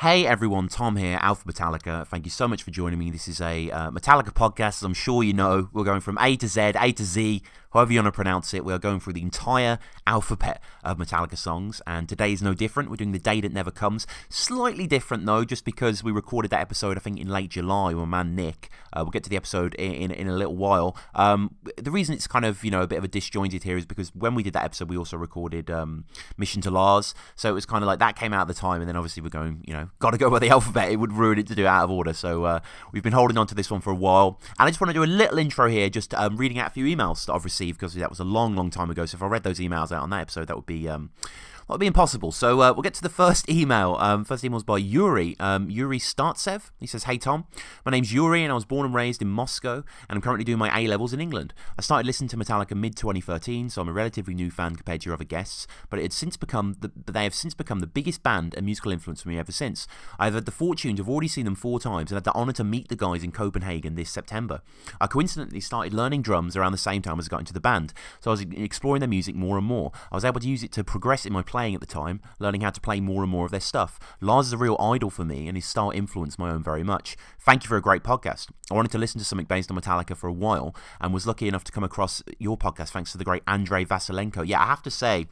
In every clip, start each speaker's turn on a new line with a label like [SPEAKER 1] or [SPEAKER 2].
[SPEAKER 1] Hey everyone, Tom here, Alpha Metallica. Thank you so much for joining me. This is a uh, Metallica podcast, as I'm sure you know. We're going from A to Z, A to Z, however you want to pronounce it. We are going through the entire alphabet of Metallica songs, and today is no different. We're doing The Day That Never Comes. Slightly different though, just because we recorded that episode, I think, in late July with my man Nick. Uh, we'll get to the episode in, in, in a little while. Um, the reason it's kind of, you know, a bit of a disjointed here is because when we did that episode, we also recorded um, Mission to Lars. So it was kind of like that came out at the time, and then obviously we're going, you know, got to go by the alphabet. It would ruin it to do it out of order. So uh, we've been holding on to this one for a while. And I just want to do a little intro here, just um, reading out a few emails that I've received because that was a long, long time ago. So if I read those emails out on that episode, that would be um, that would be impossible. So uh, we'll get to the first email. Um, first email is by Yuri. Um, Yuri Startsev. He says, Hey Tom, my name's Yuri and I was born and raised in Moscow and I'm currently doing my A levels in England. I started listening to Metallica mid 2013, so I'm a relatively new fan compared to your other guests, but it had since become the, they have since become the biggest band and musical influence for me ever since. I've had the fortune to have already seen them four times and had the honour to meet the guys in Copenhagen this September. I coincidentally started learning drums around the same time as I got into the band, so I was exploring their music more and more. I was able to use it to progress in my playing at the time, learning how to play more and more of their stuff. Lars is a real idol for me, and his style influenced my own very much. Thank you for a great podcast. I wanted to listen to something based on Metallica for a while, and was lucky enough to come across your podcast thanks to the great Andrei Vasilenko. Yeah, I have to say,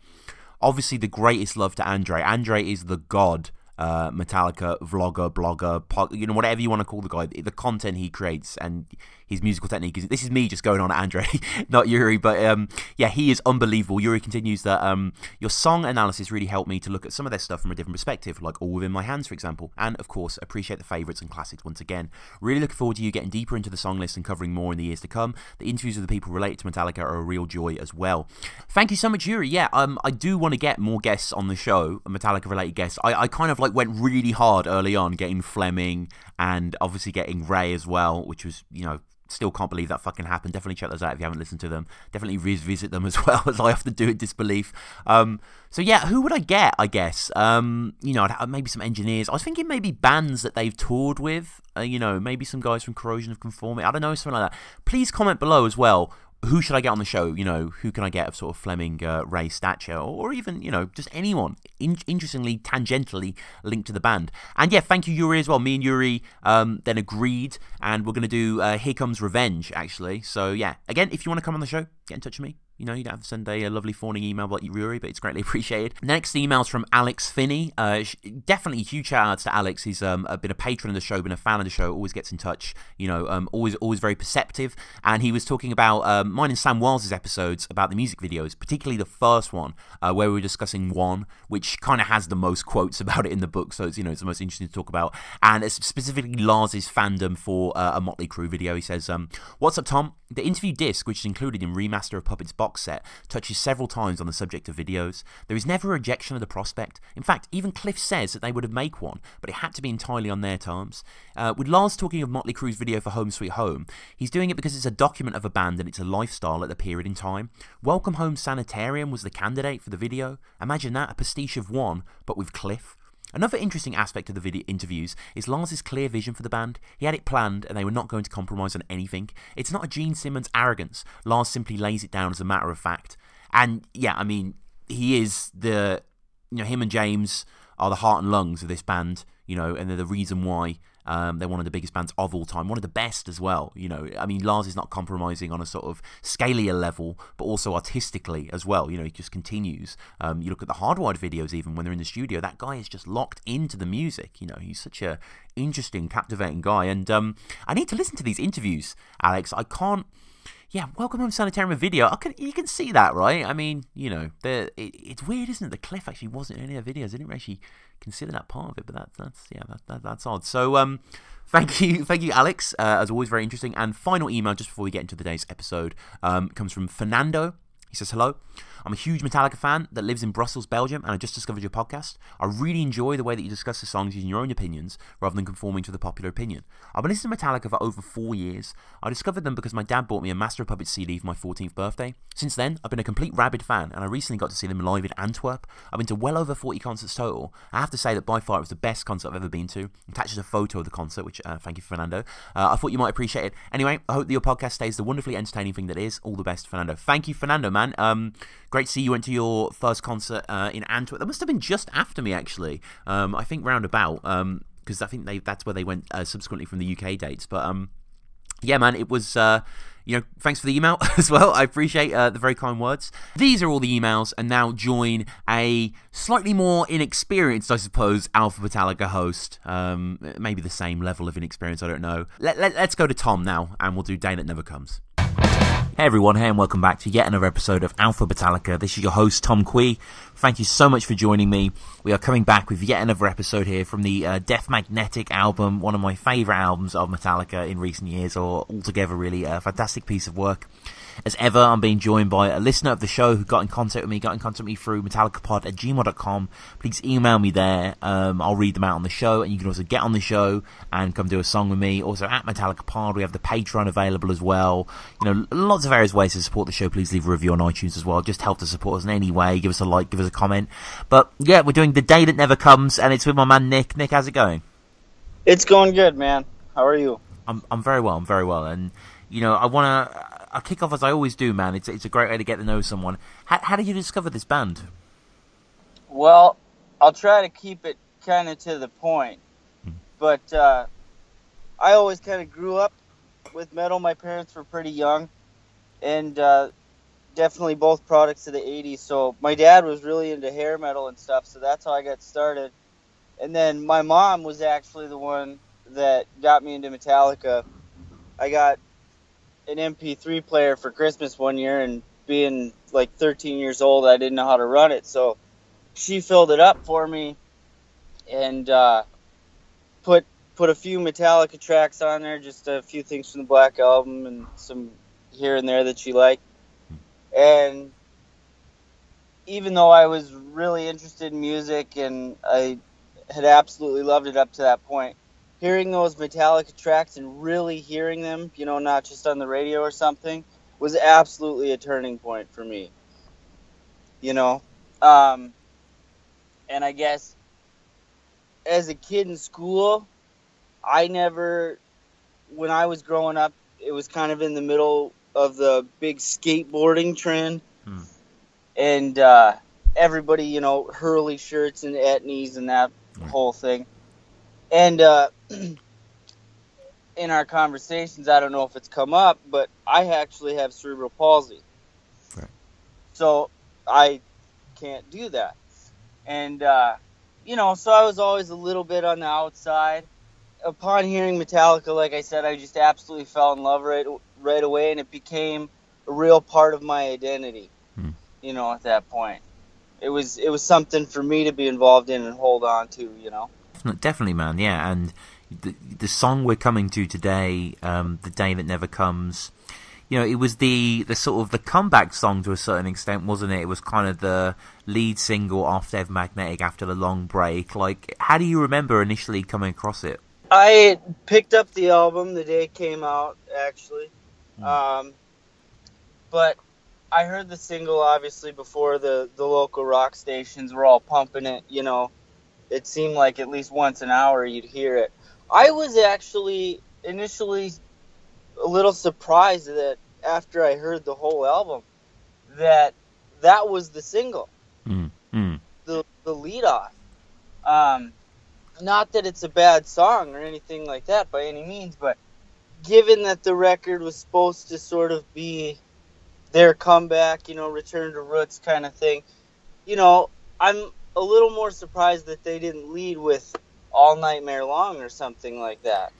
[SPEAKER 1] obviously the greatest love to Andrei. Andrei is the god uh, Metallica vlogger, blogger, pod, you know, whatever you want to call the guy, the content he creates and his musical technique. Is, this is me just going on at Andre, not Yuri, but um, yeah, he is unbelievable. Yuri continues that um, your song analysis really helped me to look at some of their stuff from a different perspective, like All Within My Hands, for example, and of course, appreciate the favourites and classics once again. Really looking forward to you getting deeper into the song list and covering more in the years to come. The interviews with the people related to Metallica are a real joy as well. Thank you so much, Yuri. Yeah, um, I do want to get more guests on the show, Metallica related guests. I, I kind of like went really hard early on getting Flemming and obviously getting Ray as well, which was, you know, still can't believe that fucking happened. Definitely check those out if you haven't listened to them. Definitely revisit them as well as I often do in disbelief. Um, so yeah, who would I get? I guess um, you know, maybe some engineers. I was thinking maybe bands that they've toured with. Uh, you know, maybe some guys from Corrosion of Conformity. I don't know, something like that. Please comment below as well who should I get on the show? You know, who can I get of sort of Flemming, uh, Ray stature, or even you know just anyone in- interestingly tangentially linked to the band. And yeah, thank you Yuri as well. Me and Yuri um, then agreed, and we're gonna do uh, Here Comes Revenge actually. So yeah, again, if you want to come on the show, get in touch with me. You know, you don't have to send a, a lovely fawning email about Yuri, but it's greatly appreciated. Next email's from Alex Finney. Uh, definitely huge shout outs to Alex. He's um, been a patron of the show, been a fan of the show, always gets in touch. You know, um, always always very perceptive. And he was talking about um, mine and Sam Wells' episodes about the music videos, particularly the first one uh, where we were discussing one, which kind of has the most quotes about it in the book. So it's you know it's the most interesting to talk about. And it's specifically Lars's fandom for uh, a Motley Crue video. He says, um, "What's up, Tom? The interview disc, which is included in Remaster of Puppets box set touches several times on the subject of videos. There is never a rejection of the prospect. In fact, even Cliff says that they would have made one, but it had to be entirely on their terms. Uh, with Lars talking of Motley Crue's video for Home Sweet Home, he's doing it because it's a document of a band and it's a lifestyle at the period in time. Welcome Home Sanitarium was the candidate for the video. Imagine that, a pastiche of one, but with Cliff. Another interesting aspect of the video interviews is Lars's clear vision for the band. He had it planned and they were not going to compromise on anything. It's not a Gene Simmons arrogance. Lars simply lays it down as a matter of fact. And yeah, I mean, he is the you know, him and James are the heart and lungs of this band, you know, and they're the reason why um, they're one of the biggest bands of all time, one of the best as well. You know, I mean, Lars is not compromising on a sort of scalier level, but also artistically as well. You know, he just continues. Um, you look at the Hardwired videos, even when they're in the studio, that guy is just locked into the music. You know, he's such a interesting, captivating guy. And um, I need to listen to these interviews, Alex. I can't yeah, Welcome Home Sanitarium video. I Can, you can see that, right? I mean, you know, it, it's weird, isn't it? The cliff actually wasn't in any of the videos. I didn't actually consider that part of it, but that, that's yeah, that, that, that's odd. So, um, thank you, thank you, Alex. Uh, as always, very interesting. And final email just before we get into today's episode um, comes from Fernando. He says hello. I'm a huge Metallica fan that lives in Brussels, Belgium, and I just discovered your podcast. I really enjoy the way that you discuss the songs using your own opinions rather than conforming to the popular opinion. I've been listening to Metallica for over four years. I discovered them because my dad bought me a Master of Puppets CD for my 14th birthday. Since then, I've been a complete rabid fan, and I recently got to see them live in Antwerp. I've been to well over 40 concerts total. I have to say that by far it was the best concert I've ever been to. It attaches a photo of the concert, which uh, thank you, Fernando. Uh, I thought you might appreciate it. Anyway, I hope that your podcast stays the wonderfully entertaining thing that is. All the best, Fernando. Thank you, Fernando, man.
[SPEAKER 2] Um, great to see you went to your first concert uh, in Antwerp. That must have been just after me, actually. Um, I think roundabout. Um, because I think they that's where they went uh, subsequently from the UK dates. But um, yeah, man, it was. Uh, you know, thanks for the email as well. I appreciate uh, the very kind words. These are all the emails, and now join a slightly more inexperienced, I suppose, Alpha Metallica host. Um, maybe the same level of inexperience, I don't know. Let, let, let's go to Tom now, and we'll do Day That Never Comes. Hey everyone, hey and welcome back to yet another episode of Alpha Metallica. This is your host Tom Quee. Thank you so much for joining me. We are coming back with yet another episode here from the uh, Death Magnetic album, one of my favourite albums of Metallica in recent years, or altogether really a fantastic piece of work. As ever, I'm being joined by a listener of the show who got in contact with me, got in contact with me through metallicapod at gmail.com. Please email me there. Um, I'll read them out on the show, and you can also get on the show and come do a song with me. Also, at metallicapod, we have the Patreon available as well. You know, lots of various ways to support the show. Please leave a review on iTunes as well. Just help to support us in any way. Give us a like, give us a comment. But yeah, we're doing The Day That Never Comes, and it's with my man Nick. Nick, how's it going?
[SPEAKER 3] It's going good, man. How are you?
[SPEAKER 2] I'm I'm very well. I'm very well, and you know, I want to I'll kick off as I always do, man. It's it's a great way to get to know someone. How, how did you discover this band?
[SPEAKER 3] Well, I'll try to keep it kind of to the point, hmm. but uh, I always kind of grew up with metal. My parents were pretty young, and uh, definitely both products of the '80s. So my dad was really into hair metal and stuff, so that's how I got started. And then my mom was actually the one that got me into Metallica. I got an MP3 player for Christmas one year, and being like 13 years old, I didn't know how to run it. So she filled it up for me and uh, put put a few Metallica tracks on there, just a few things from the Black Album and some here and there that she liked. And even though I was really interested in music and I had absolutely loved it up to that point, hearing those Metallica tracks and really hearing them, you know, not just on the radio or something, was absolutely a turning point for me. You know, um, and I guess as a kid in school, I never, when I was growing up, it was kind of in the middle of the big skateboarding trend, hmm. and uh, everybody, you know, Hurley shirts and etnies and that whole thing. And uh, in our conversations, I don't know if it's come up, but I actually have cerebral palsy. Right. So I can't do that. And, uh, you know, so I was always a little bit on the outside. Upon hearing Metallica, like I said, I just absolutely fell in love right, right away, and it became a real part of my identity. Hmm. You know, at that point, it was it was something for me to be involved in and hold on to. You know,
[SPEAKER 2] definitely, man. Yeah, and the, the song we're coming to today, um, "The Day That Never Comes," you know, it was the the sort of the comeback song to a certain extent, wasn't it? It was kind of the lead single off Death Magnetic after the long break. Like, how do you remember initially coming across it?
[SPEAKER 3] I picked up the album the day it came out, actually, mm. um, but I heard the single obviously before the the local rock stations were all pumping it. You know, it seemed like at least once an hour you'd hear it. I was actually initially a little surprised that after I heard the whole album that that was the single,
[SPEAKER 2] mm, mm.
[SPEAKER 3] the the lead off. Um, not that it's a bad song or anything like that by any means, but given that the record was supposed to sort of be their comeback, you know, return to roots kind of thing, you know, I'm a little more surprised that they didn't lead with all nightmare long or something like that.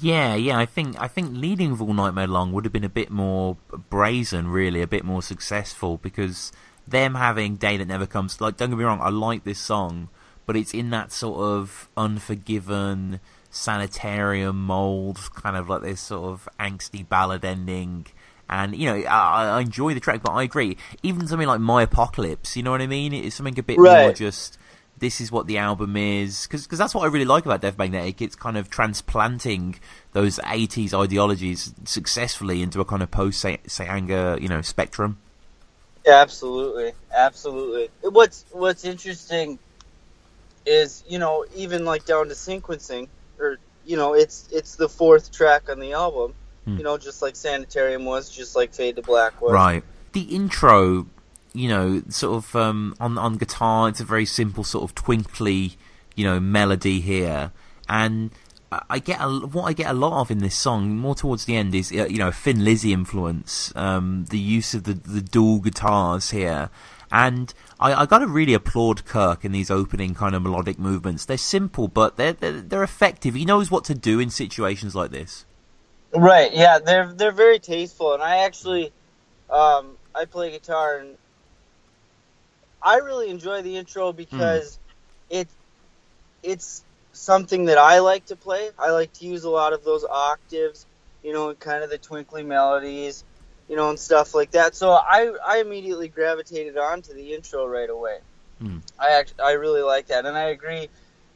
[SPEAKER 2] Yeah, yeah, I think I think leading with all nightmare long would have been a bit more brazen, really, a bit more successful because them having day that never comes. Like, don't get me wrong, I like this song, but it's in that sort of unforgiven sanitarium mold, kind of like this sort of angsty ballad ending. And you know, I, I enjoy the track, but I agree. Even something like My Apocalypse, you know what I mean? It's something a bit right. more just this is what the album is because that's what I really like about Death Magnetic. It's kind of transplanting those '80s ideologies successfully into a kind of post St. Anger, you know, spectrum.
[SPEAKER 3] Yeah, absolutely, absolutely. What's What's interesting is you know even like down to sequencing, or you know it's it's the fourth track on the album. Hmm. You know, just like Sanitarium was, just like Fade to Black was.
[SPEAKER 2] Right the intro, you know, sort of um, on on guitar, it's a very simple sort of twinkly, you know, melody here, and I get a, what I get a lot of in this song more towards the end is uh, you know Thin Lizzy influence, um, the use of the the dual guitars here, and I, I got to really applaud Kirk in these opening kind of melodic movements. They're simple, but they're, they're they're effective. He knows what to do in situations like this.
[SPEAKER 3] Right. Yeah. They're they're very tasteful, and I actually, um, I play guitar, and I really enjoy the intro because mm. it it's something that I like to play. I like to use a lot of those octaves, you know, and kind of the twinkly melodies, you know, and stuff like that. So I I immediately gravitated onto the intro right away. Hmm. I actually I really like that, and I agree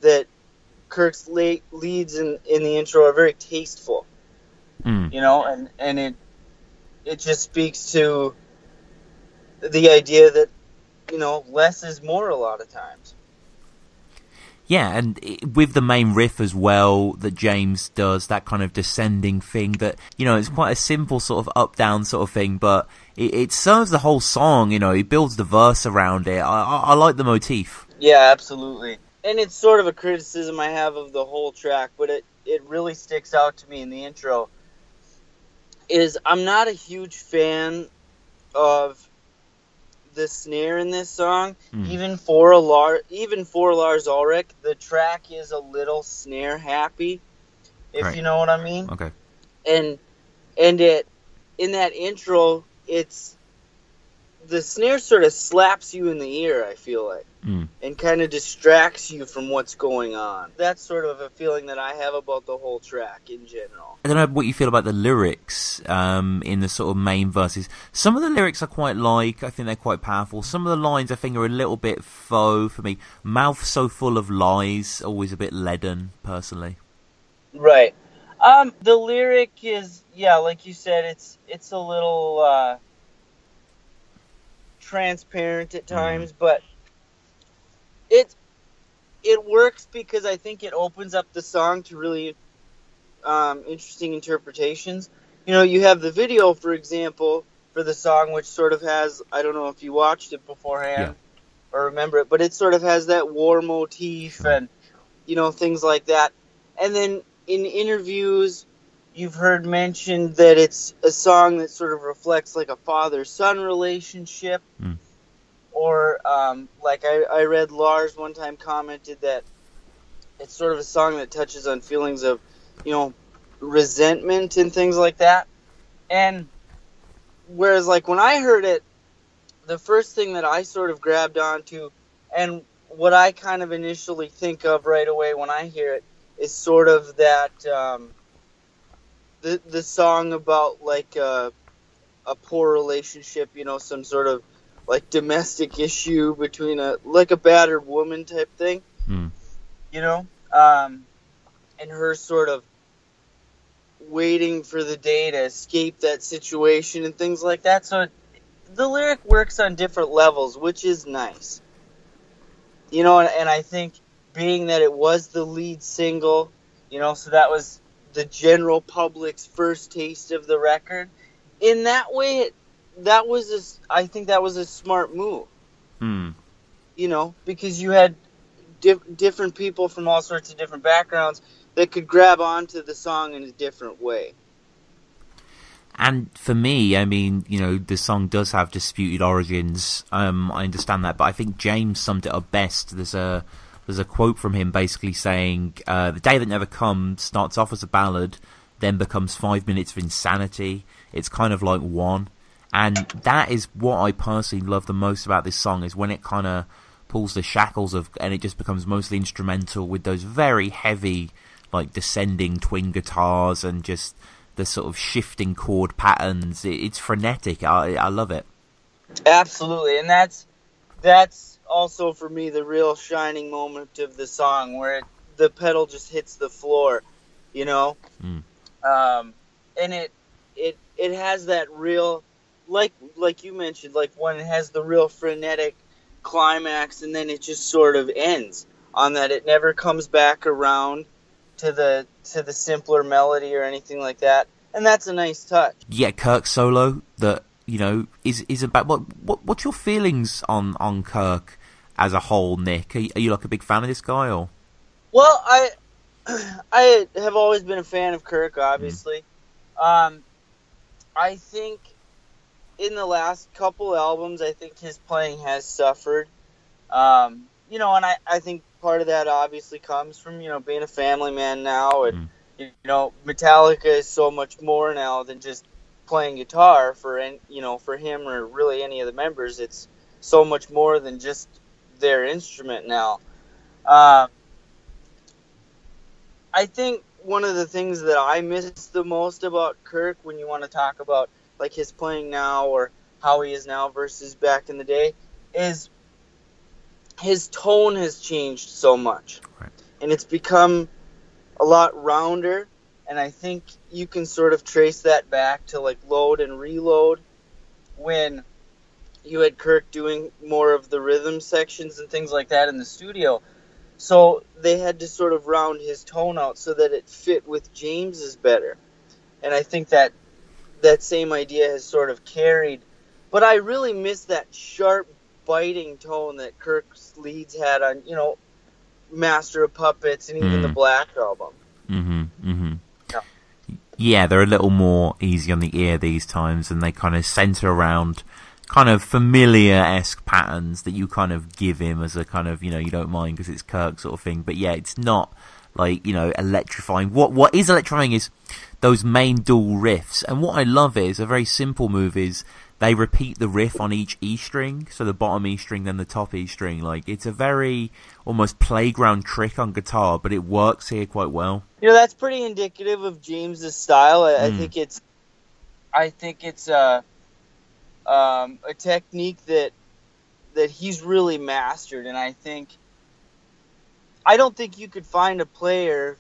[SPEAKER 3] that Kirk's late leads in in the intro are very tasteful. Hmm. You know, and and it it just speaks to the idea that you know less is more a lot of times.
[SPEAKER 2] Yeah, and with the main riff as well that James does, that kind of descending thing that, you know, it's quite a simple sort of up down sort of thing, but it, it serves the whole song, you know, he builds the verse around it. I, I, I like the motif.
[SPEAKER 3] Yeah, absolutely. And it's sort of a criticism I have of the whole track, but it, it really sticks out to me in the intro. Is I'm not a huge fan of the snare in this song, mm. even for a Lars, even for Lars Ulrich, the track is a little snare happy, if right. you know what I mean.
[SPEAKER 2] Okay.
[SPEAKER 3] And and it in that intro, it's the snare sort of slaps you in the ear. I feel like mm. and kind of distracts you from what's going on. That's sort of a feeling that I have about the whole track in general.
[SPEAKER 2] I don't know what you feel about the lyrics um, in the sort of main verses. Some of the lyrics I quite like. I think they're quite powerful. Some of the lines I think are a little bit faux for me. Mouth so full of lies, always a bit leaden, personally.
[SPEAKER 3] Right. Um, the lyric is yeah, like you said, it's it's a little uh, transparent at mm-hmm. times, mm. but it it works because I think it opens up the song to really um, interesting interpretations. You know, you have the video, for example, for the song, which sort of has I don't know if you watched it beforehand yeah. or remember it, but it sort of has that war motif and you know things like that. And then in interviews, you've heard mentioned that it's a song that sort of reflects like a father son relationship. Mm or um, like I, I read Lars one time commented that it's sort of a song that touches on feelings of, you know, resentment and things like that. And whereas like when I heard it, the first thing that I sort of grabbed onto, and what I kind of initially think of right away when I hear it is sort of that um, the the song about like a, uh, a poor relationship, you know, some sort of like domestic issue between a like a battered woman type thing. Hmm. You know, um, and her sort of waiting for the day to escape that situation and things like that. So the lyric works on different levels, which is nice. You know, and, and I think being that it was the lead single, you know, so that was the general public's first taste of the record. In that way, it that was a, I think that was a smart move.
[SPEAKER 2] Hmm.
[SPEAKER 3] You know, because you had di- different people from all sorts of different backgrounds that could grab onto the song in a different way.
[SPEAKER 2] And for me, I mean, you know, the song does have disputed origins. Um, I understand that, but I think James summed it up best. There's a there's a quote from him basically saying, uh, "The day that never comes starts off as a ballad, then becomes five minutes of insanity. It's kind of like one." And that is what I personally love the most about this song is when it kind of pulls the shackles of, and it just becomes mostly instrumental with those very heavy, like descending twin guitars and just the sort of shifting chord patterns. It, it's frenetic. I, I love it.
[SPEAKER 3] Absolutely, and that's that's also for me the real shining moment of the song where it, the pedal just hits the floor, you know. Mm. Um, and it it it has that real like like you mentioned, like when it has the real frenetic climax and then it just sort of ends on that. It never comes back around to the to the simpler melody or anything like that, and that's a nice touch.
[SPEAKER 2] Yeah, Kirk solo that you know, is is about what what what's your feelings on on Kirk as a whole, Nick? Are you, are you like a big fan of this guy or?
[SPEAKER 3] Well, I I have always been a fan of Kirk, obviously. Mm. Um, I think in the last couple albums, I think his playing has suffered. Um, you know, and I, I think part of that obviously comes from, you know, being a family man now. And, mm. you know, Metallica is so much more now than just playing guitar for, any, you know, for him or really any of the members. It's so much more than just their instrument now. Uh, I think one of the things that I miss the most about Kirk when you want to talk about like his playing now or how he is now versus back in the day is his tone has changed so much. Right. And it's become a lot rounder and I think you can sort of trace that back to like load and reload when you had Kirk doing more of the rhythm sections and things like that in the studio. So they had to sort of round his tone out so that it fit with James's better. And I think that that same idea has sort of carried. But I really miss that sharp, biting tone that Kirk's leads had on, you know, Master of Puppets and even mm. the Black album.
[SPEAKER 2] Mm-hmm. Mm-hmm. Yeah. yeah, they're a little more easy on the ear these times, and they kind of center around kind of familiar esque patterns that you kind of give him as a kind of you know you don't mind because it's Kirk sort of thing. But yeah, it's not like you know electrifying. What what is electrifying is those main dual riffs, and what I love is a very simple move is they repeat the riff on each E string, so the bottom E string then the top E string. Like it's a very almost playground trick on guitar, but it works here quite well.
[SPEAKER 3] You know that's pretty indicative of James's style. I, mm. I hmm. think it's I think it's uh um, a technique that that he's really mastered, and I think I don't think you could find a player,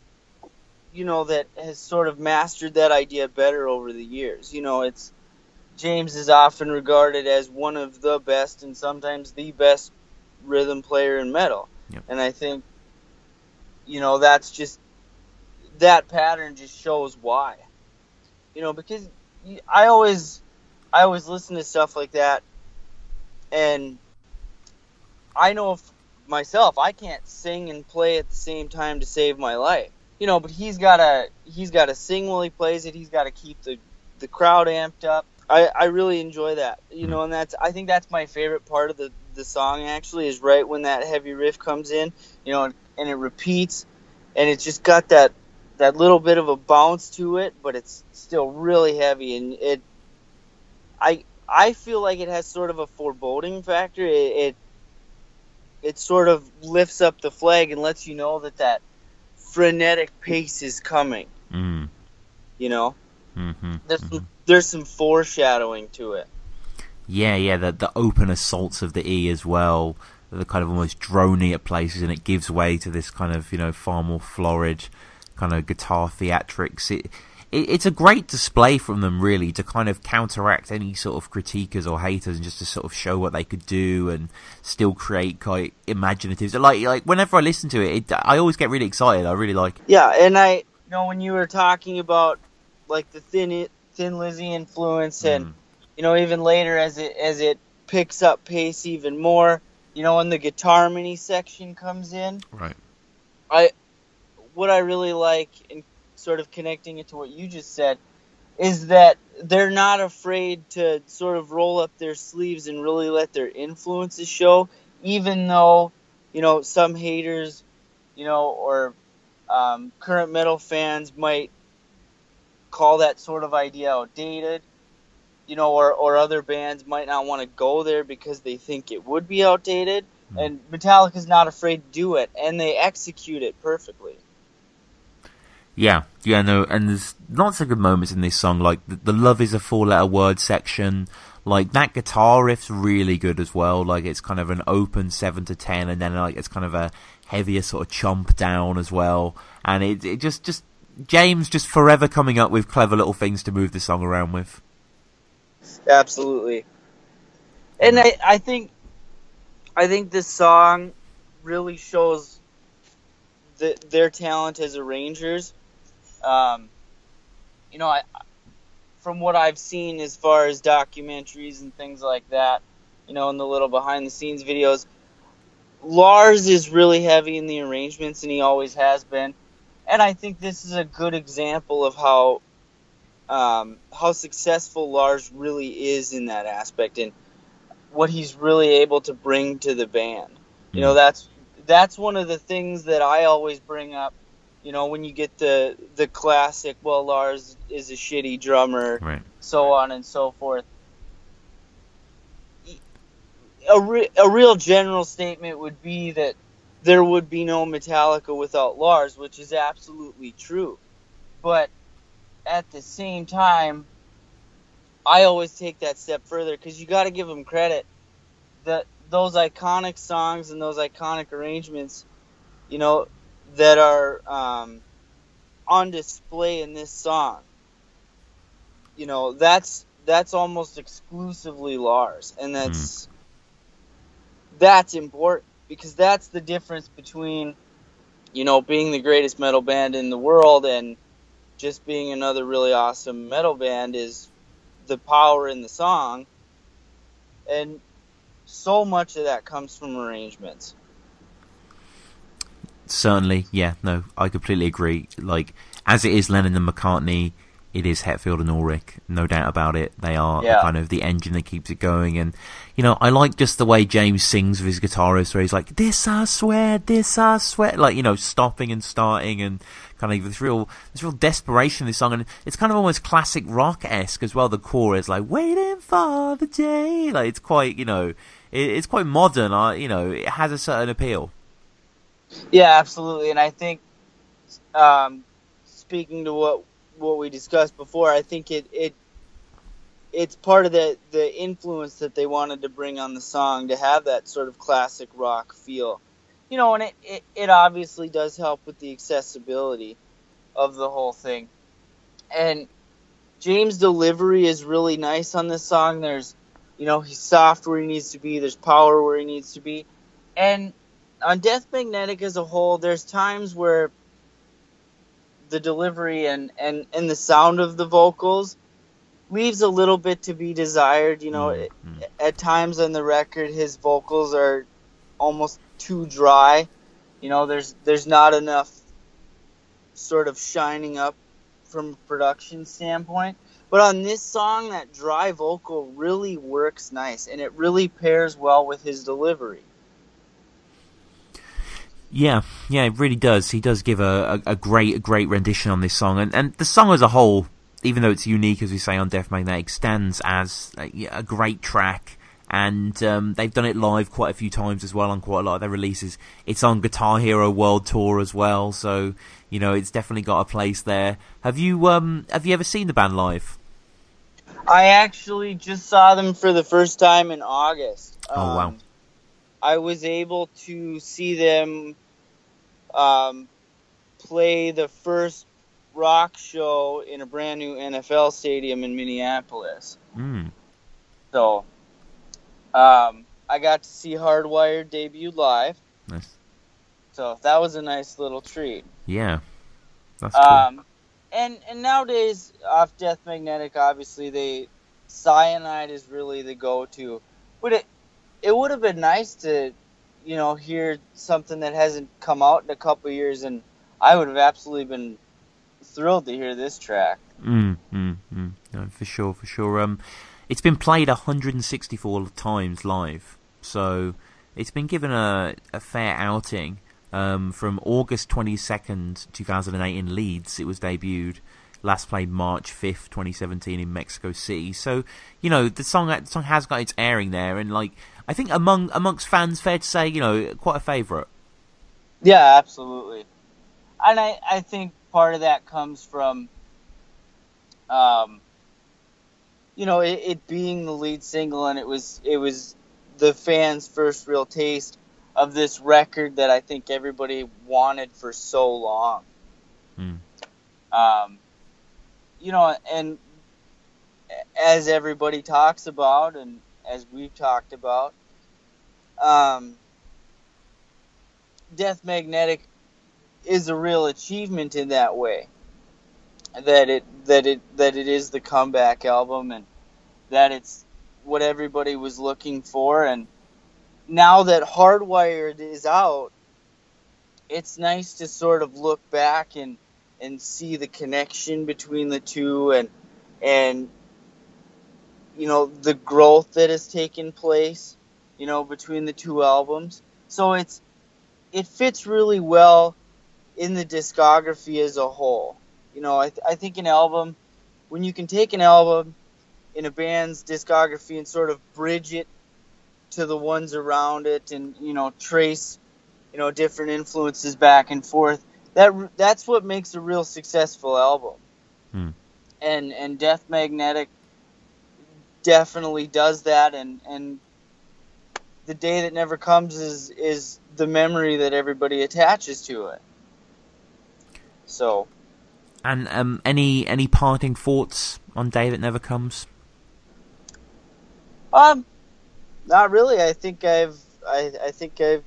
[SPEAKER 3] you know, that has sort of mastered that idea better over the years. You know, it's James is often regarded as one of the best and sometimes the best rhythm player in metal, yep. and I think you know that's just that pattern just shows why. You know, because I always I always listen to stuff like that, and I know if myself I can't sing and play at the same time to save my life. You know, but he's gotta he's gotta sing while he plays it. He's gotta keep the the crowd amped up. I, I really enjoy that. You mm-hmm. know, and that's I think that's my favorite part of the the song actually is right when that heavy riff comes in. You know, and, and it repeats, and it's just got that that little bit of a bounce to it, but it's still really heavy, and it I I feel like it has sort of a foreboding factor. It, it it sort of lifts up the flag and lets you know that that frenetic pace is coming.
[SPEAKER 2] Mm.
[SPEAKER 3] You know,
[SPEAKER 2] mm-hmm,
[SPEAKER 3] there's mm-hmm. Some, there's some foreshadowing to it.
[SPEAKER 2] Yeah, yeah, the the open assaults of the E as well, the kind of almost drony at places, and it gives way to this kind of you know far more florid kind of guitar theatrics. It it, it's a great display from them, really, to kind of counteract any sort of critiquers or haters, and just to sort of show what they could do and still create quite imaginative. Like, like whenever I listen to it, it I always get really excited. I really like. It.
[SPEAKER 3] Yeah, and I you know when you were talking about like the thin Thin Lizzy influence, and mm. you know even later as it as it picks up pace even more. You know, when the guitar mini section comes in,
[SPEAKER 2] right?
[SPEAKER 3] I what I really like, in sort of connecting it to what you just said, is that they're not afraid to sort of roll up their sleeves and really let their influences show, even though, you know, some haters, you know, or um, current metal fans might call that sort of idea outdated, you know, or, or other bands might not want to go there because they think it would be outdated. Mm-hmm. And Metallica's not afraid to do it, and they execute it perfectly.
[SPEAKER 2] Yeah, yeah, no, and there's lots of good moments in this song. Like the, the "Love is a four-letter word" section, like that guitar riff's really good as well. Like it's kind of an open seven to ten, and then like it's kind of a heavier sort of chomp down as well. And it it just just James just forever coming up with clever little things to move the song around with.
[SPEAKER 3] Absolutely, and I I think I think this song really shows the, their talent as arrangers um, you know, I from what I've seen as far as documentaries and things like that, you know, in the little behind the scenes videos, Lars is really heavy in the arrangements, and he always has been. And I think this is a good example of how um, how successful Lars really is in that aspect, and what he's really able to bring to the band. You know, that's that's one of the things that I always bring up. You know, when you get the the classic, well, Lars is a shitty drummer,
[SPEAKER 2] Right.
[SPEAKER 3] so on and so forth. A, re- a real general statement would be that there would be no Metallica without Lars, which is absolutely true. But at the same time, I always take that step further because you got to give him credit that those iconic songs and those iconic arrangements, you know, that are um, on display in this song. You know, that's that's almost exclusively Lars, and that's that's important because that's the difference between, you know, being the greatest metal band in the world and just being another really awesome metal band is the power in the song, and so much of that comes from arrangements.
[SPEAKER 2] Certainly, yeah, no, I completely agree. Like, as it is Lennon and McCartney, it is Hetfield and Ulrich, no doubt about it. They are
[SPEAKER 3] Yeah.
[SPEAKER 2] kind of the engine that keeps it going. And, you know, I like just the way James sings with his guitarist, where he's like, this I swear, this I swear. Like, you know, stopping and starting and kind of this real, this real desperation in this song. And it's kind of almost classic rock esque as well. The chorus, like, waiting for the day. Like, it's quite, you know, it, it's quite modern. Uh, you know, it has a certain appeal.
[SPEAKER 3] Yeah, absolutely, and I think, um, speaking to what what we discussed before, I think it it it's part of the the influence that they wanted to bring on the song to have that sort of classic rock feel, you know, and it it, it obviously does help with the accessibility of the whole thing, and James' delivery is really nice on this song. There's, you know, he's soft where he needs to be. There's power where he needs to be, and on Death Magnetic as a whole, there's times where the delivery and, and, and the sound of the vocals leaves a little bit to be desired. You know,
[SPEAKER 2] Mm,
[SPEAKER 3] it-
[SPEAKER 2] mm.
[SPEAKER 3] at times on the record, his vocals are almost too dry. You know, there's there's not enough sort of shining up from a production standpoint. But on this song, that dry vocal really works nice, and it really pairs well with his delivery.
[SPEAKER 2] Yeah, yeah, it really does. He does give a, a, a great, a great rendition on this song, and and the song as a whole, even though it's unique, as we say on Death Magnetic, stands as a, a great track. And um, they've done it live quite a few times as well on quite a lot of their releases. It's on Guitar Hero World Tour as well, so you know it's definitely got a place there. Have you um have you ever seen the band live?
[SPEAKER 3] I actually just saw them for the first time in August.
[SPEAKER 2] Oh, wow.
[SPEAKER 3] Um, I was able to see them um, play the first rock show in a brand new NFL stadium in Minneapolis.
[SPEAKER 2] Mm.
[SPEAKER 3] So um, I got to see Hardwired debut live.
[SPEAKER 2] Nice.
[SPEAKER 3] So that was a nice little treat.
[SPEAKER 2] Yeah, that's cool.
[SPEAKER 3] Um, and and nowadays off Death Magnetic, obviously they cyanide is really the go-to. But it it would have been nice to, you know, hear something that hasn't come out in a couple years, and I would have absolutely been thrilled to hear this track.
[SPEAKER 2] Mm, mm, mm. No, for sure, for sure. Um, it's been played 164 times live, so it's been given a, a fair outing. Um, from August 22nd, 2008 in Leeds, it was debuted. Last played March 5th, 2017 in Mexico City. So, you know, the song the song has got its airing there, and like I think among amongst fans, fair to say, you know, quite a favourite.
[SPEAKER 3] Yeah, absolutely. And I, I think part of that comes from, um, you know, it, it being the lead single, and it was it was the fans' first real taste of this record that I think everybody wanted for so long.
[SPEAKER 2] Mm.
[SPEAKER 3] Um, you know, and as everybody talks about, and as we've talked about, um, Death Magnetic is a real achievement in that way. that it that it that it is the comeback album and that it's what everybody was looking for and now that hardwired is out it's nice to sort of look back and and see the connection between the two and and you know the growth that has taken place you know between the two albums. So it's it fits really well in the discography as a whole. You know i, th- I think an album when you can take an album in a band's discography and sort of bridge it to the ones around it and you know trace you know different influences back and forth that that's what makes a real successful album.
[SPEAKER 2] Hmm.
[SPEAKER 3] and and death magnetic definitely does that and and the day that never comes is is the memory that everybody attaches to it so
[SPEAKER 2] And um, any any parting thoughts on Day That Never Comes?
[SPEAKER 3] um not really i think i've i i think i've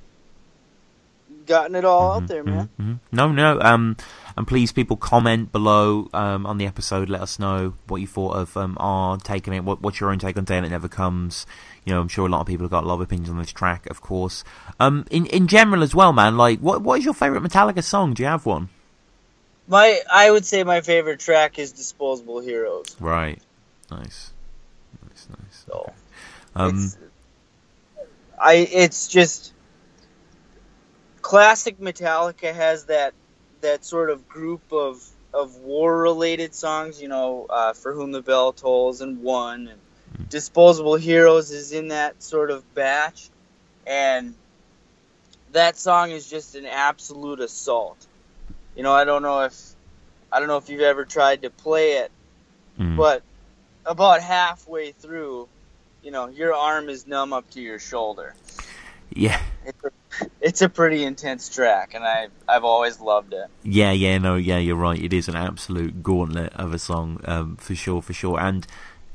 [SPEAKER 3] gotten it all out there man
[SPEAKER 2] Mhm, mhm. No, no. Um, and please, people, comment below um, on the episode. Let us know what you thought of um, our take on it. What, what's your own take on Day That Never Comes? You know, I'm sure a lot of people have got a lot of opinions on this track, of course. Um, in in general as well, man. Like, what what is your favorite Metallica song? Do you have one?
[SPEAKER 3] My, I would say my favorite track is "Disposable Heroes."
[SPEAKER 2] Right. Nice. Nice. Nice.
[SPEAKER 3] So,
[SPEAKER 2] Um,
[SPEAKER 3] it's, I, it's just classic Metallica has that that sort of group of of war related songs. You know, uh, "For Whom the Bell Tolls" and "One," and "Disposable Heroes" is in that sort of batch, and that song is just an absolute assault. You know, I don't know if I don't know if you've ever tried to play it,
[SPEAKER 2] mm.
[SPEAKER 3] but about halfway through, you know, your arm is numb up to your shoulder.
[SPEAKER 2] yeah.
[SPEAKER 3] It's a, it's a pretty intense track, and I I've always loved it.
[SPEAKER 2] Yeah, yeah, no, yeah, you're right. It is an absolute gauntlet of a song, um, for sure, for sure. And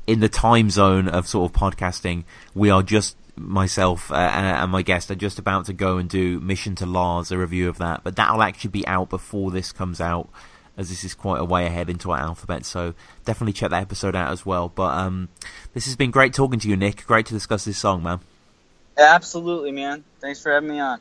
[SPEAKER 2] in the time zone of sort of podcasting, we are just myself uh, and my guest are just about to go and do Mission to Lars, a review of that. But that'll actually be out before this comes out, as this is quite a way ahead into our alphabet. So definitely check that episode out as well. But um, this has been great talking to you, Nick. Great to discuss this song, man.
[SPEAKER 3] Absolutely, man. Thanks for having me on.